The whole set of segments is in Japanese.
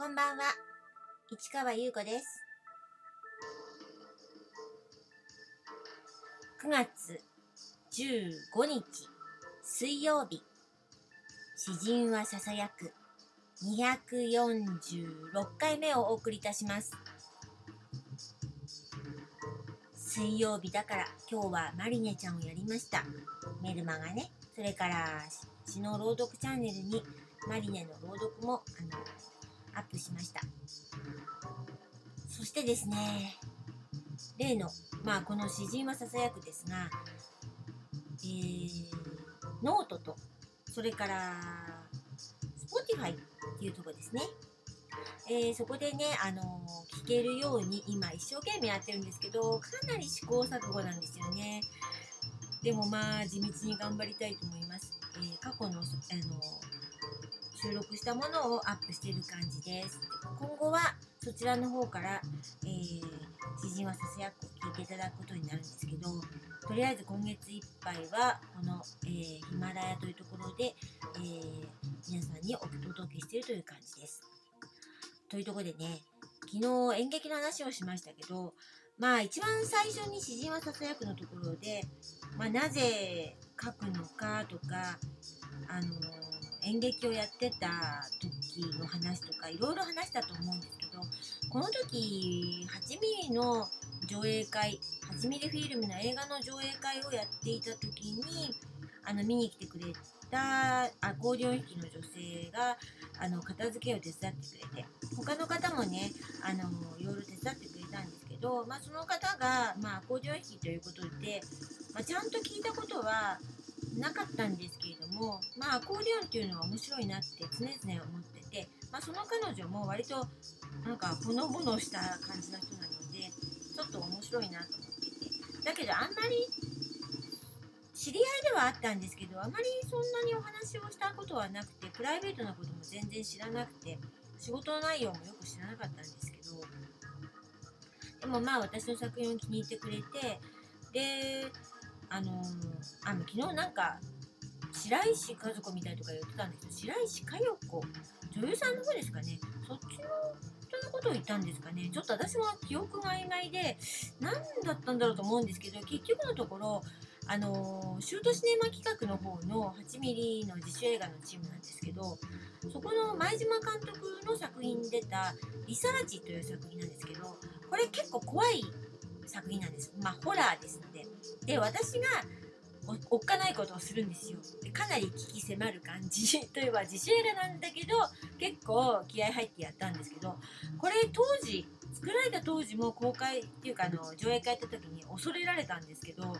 こんばんは、市川優子です。9月15日、水曜日、詩人はささやく246回目をお送りいたします。水曜日だから今日はマリネちゃんをやりました。メルマガね。それから詩の朗読チャンネルにマリネの朗読もあのアップしました。そしてですね、例の、まあこの詩人はささやくですが、えー、ノートと、それから、Spotify っていうとこですね。えー、そこでね、あのー聞けるように今一生懸命やってるんですけど、かなり試行錯誤なんですよね。でもまあ、地道に頑張りたいと思います。えー過去の、あの収録したものをアップしてる感じです。今後はそちらの方から、えー、詩人はささやく聞いていただくことになるんですけど、とりあえず今月いっぱいは、この、えーヒマラヤというところで、えー皆さんにお届けしているという感じです。というところでね、昨日演劇の話をしましたけど、まあ一番最初に詩人はささやくのところで、まあなぜ書くのかとか、あの演劇をやってた時の話とかいろいろ話したと思うんですけどこの時8ミリの上映会8ミリフィルムの映画の上映会をやっていた時にあの見に来てくれたアコーディオン弾きの女性があの片付けを手伝ってくれて他の方もねあのいろいろ手伝ってくれたんですけど、まあ、その方が、まあ、アコーディオン弾きということで、まあ、ちゃんと聞いたことはなかったんですけれども、まあ、アコーディオンっていうのは面白いなって常々思ってて、まあ、その彼女も割となんかほのぼのした感じの人なのでちょっと面白いなと思ってて。だけどあんまり知り合いではあったんですけどあまりそんなにお話をしたことはなくてプライベートなことも全然知らなくて仕事の内容もよく知らなかったんですけど。でもまあ私の作品を気に入ってくれてであのーあの昨日なんか白石和子みたいとか言ってたんですよ。白石佳代子。女優さんの方ですかね。そっちの人のことを言ったんですかね。ちょっと私も記憶が曖昧で何だったんだろうと思うんですけど結局のところあのーシュートシネマ企画の方の8ミリの自主映画のチームなんですけどそこの前島監督の作品に出た「リサーチ」という作品なんですけどこれ結構怖い作品なんです。まあホラーですので。で私がおっかないことをするんですよ。でかなり危機迫る感じ。といえば自主映画なんだけど結構気合入ってやったんですけどこれ当時作られた当時も公開っていうかあの上映会やった時に恐れられたんですけど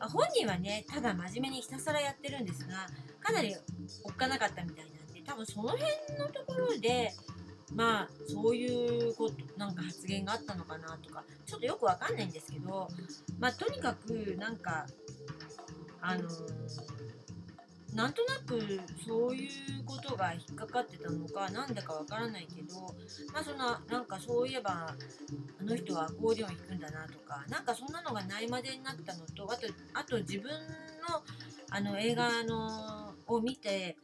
本人はねただ真面目にひたすらやってるんですがかなりおっかなかったみたいなんで多分その辺のところでまあそういうことなんか発言があったのかなとかちょっとよくわかんないんですけどまあとにかくなんかあのなんとなくそういうことが引っかかってたのかなんだかわからないけどまあそんななんかそういえばあの人はアコーディオン弾くんだなとかなんかそんなのがないまでになったのとあとあと自分のあの映画のを見て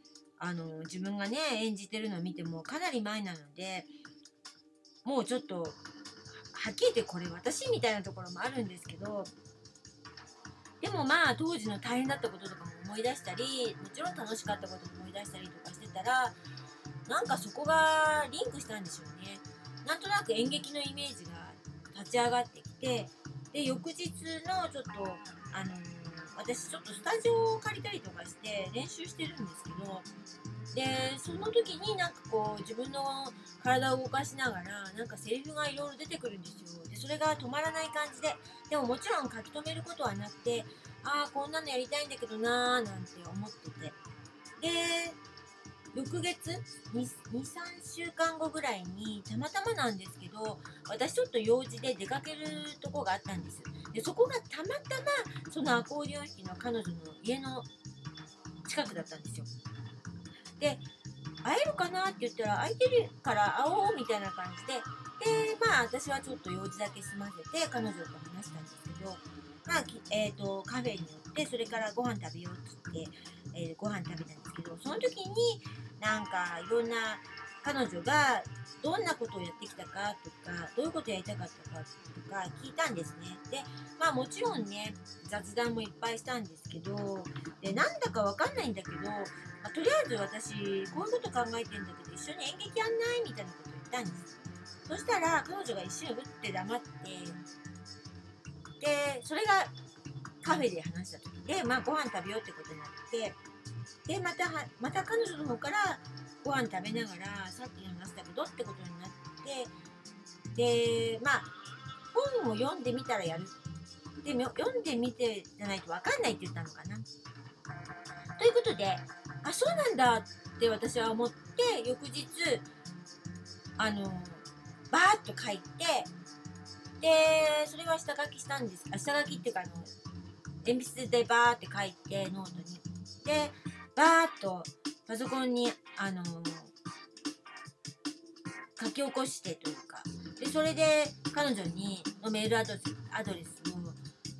あの自分がね演じてるのを見てもかなり前なのでもうちょっとはっきり言ってこれ私みたいなところもあるんですけどでもまあ当時の大変だったこととかも思い出したりもちろん楽しかったことも思い出したりとかしてたらなんかそこがリンクしたんでしょうね。なんとなく演劇のイメージが立ち上がってきてで翌日のちょっとあの私ちょっとスタジオを借りたりとかして練習してるんですけどでその時になんかこう自分の体を動かしながらなんかセリフがいろいろ出てくるんですよ。でそれが止まらない感じででももちろん書き留めることはなくてああこんなのやりたいんだけどなーなんて思ってて。で翌月23週間後ぐらいにたまたまなんですけど私ちょっと用事で出かけるとこがあったんですでそこがたまたまそのアコーディオン弾きの彼女の家の近くだったんですよ。で会えるかなって言ったら空いてるから会おうみたいな感じででまあ私はちょっと用事だけ済ませて彼女と話したんですけどまあえー、とカフェに寄ってそれからご飯食べようって言って、えーご飯食べたんですけどその時になんかいろんな彼女がどんなことをやってきたかとかどういうことやりたかったかとか聞いたんですね。でまあもちろんね雑談もいっぱいしたんですけどでなんだかわかんないんだけど、まあ、とりあえず私こういうこと考えてんだけど一緒に演劇やんないみたいなこと言ったんです。そしたら彼女が一瞬うって黙ってでそれがカフェで話した時でまあご飯食べようってことになってでまたはまた彼女の方からご飯食べながらさっき話したけどってことになってでまあ本を読んでみたらやる。でも読んでみてじゃないと分かんないって言ったのかな。ということであそうなんだって私は思って翌日あのバーッと書いてでそれは下書きしたんです。あ下書きっていうかあの鉛筆でバーって書いてノートに。でバーッとパソコンにあの書き起こしてというかでそれで彼女にのメールアドレスアドレスを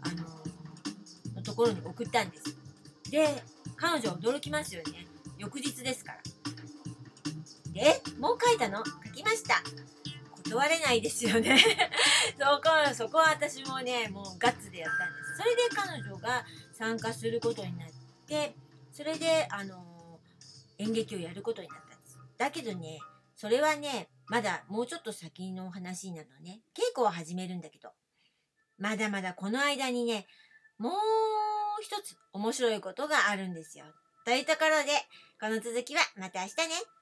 あののところに送ったんです。で彼女驚きますよね。翌日ですから。でもう書いたの？書きました。断れないですよね。そこそこは私もねもうガッツでやったんです。それで彼女が参加することになってそれであの演劇をやることになったんです。だけどねそれはねまだもうちょっと先のお話になるのね。稽古は始めるんだけど。まだまだこの間にねもう一つ面白いことがあるんですよ。というところでこの続きはまた明日ね。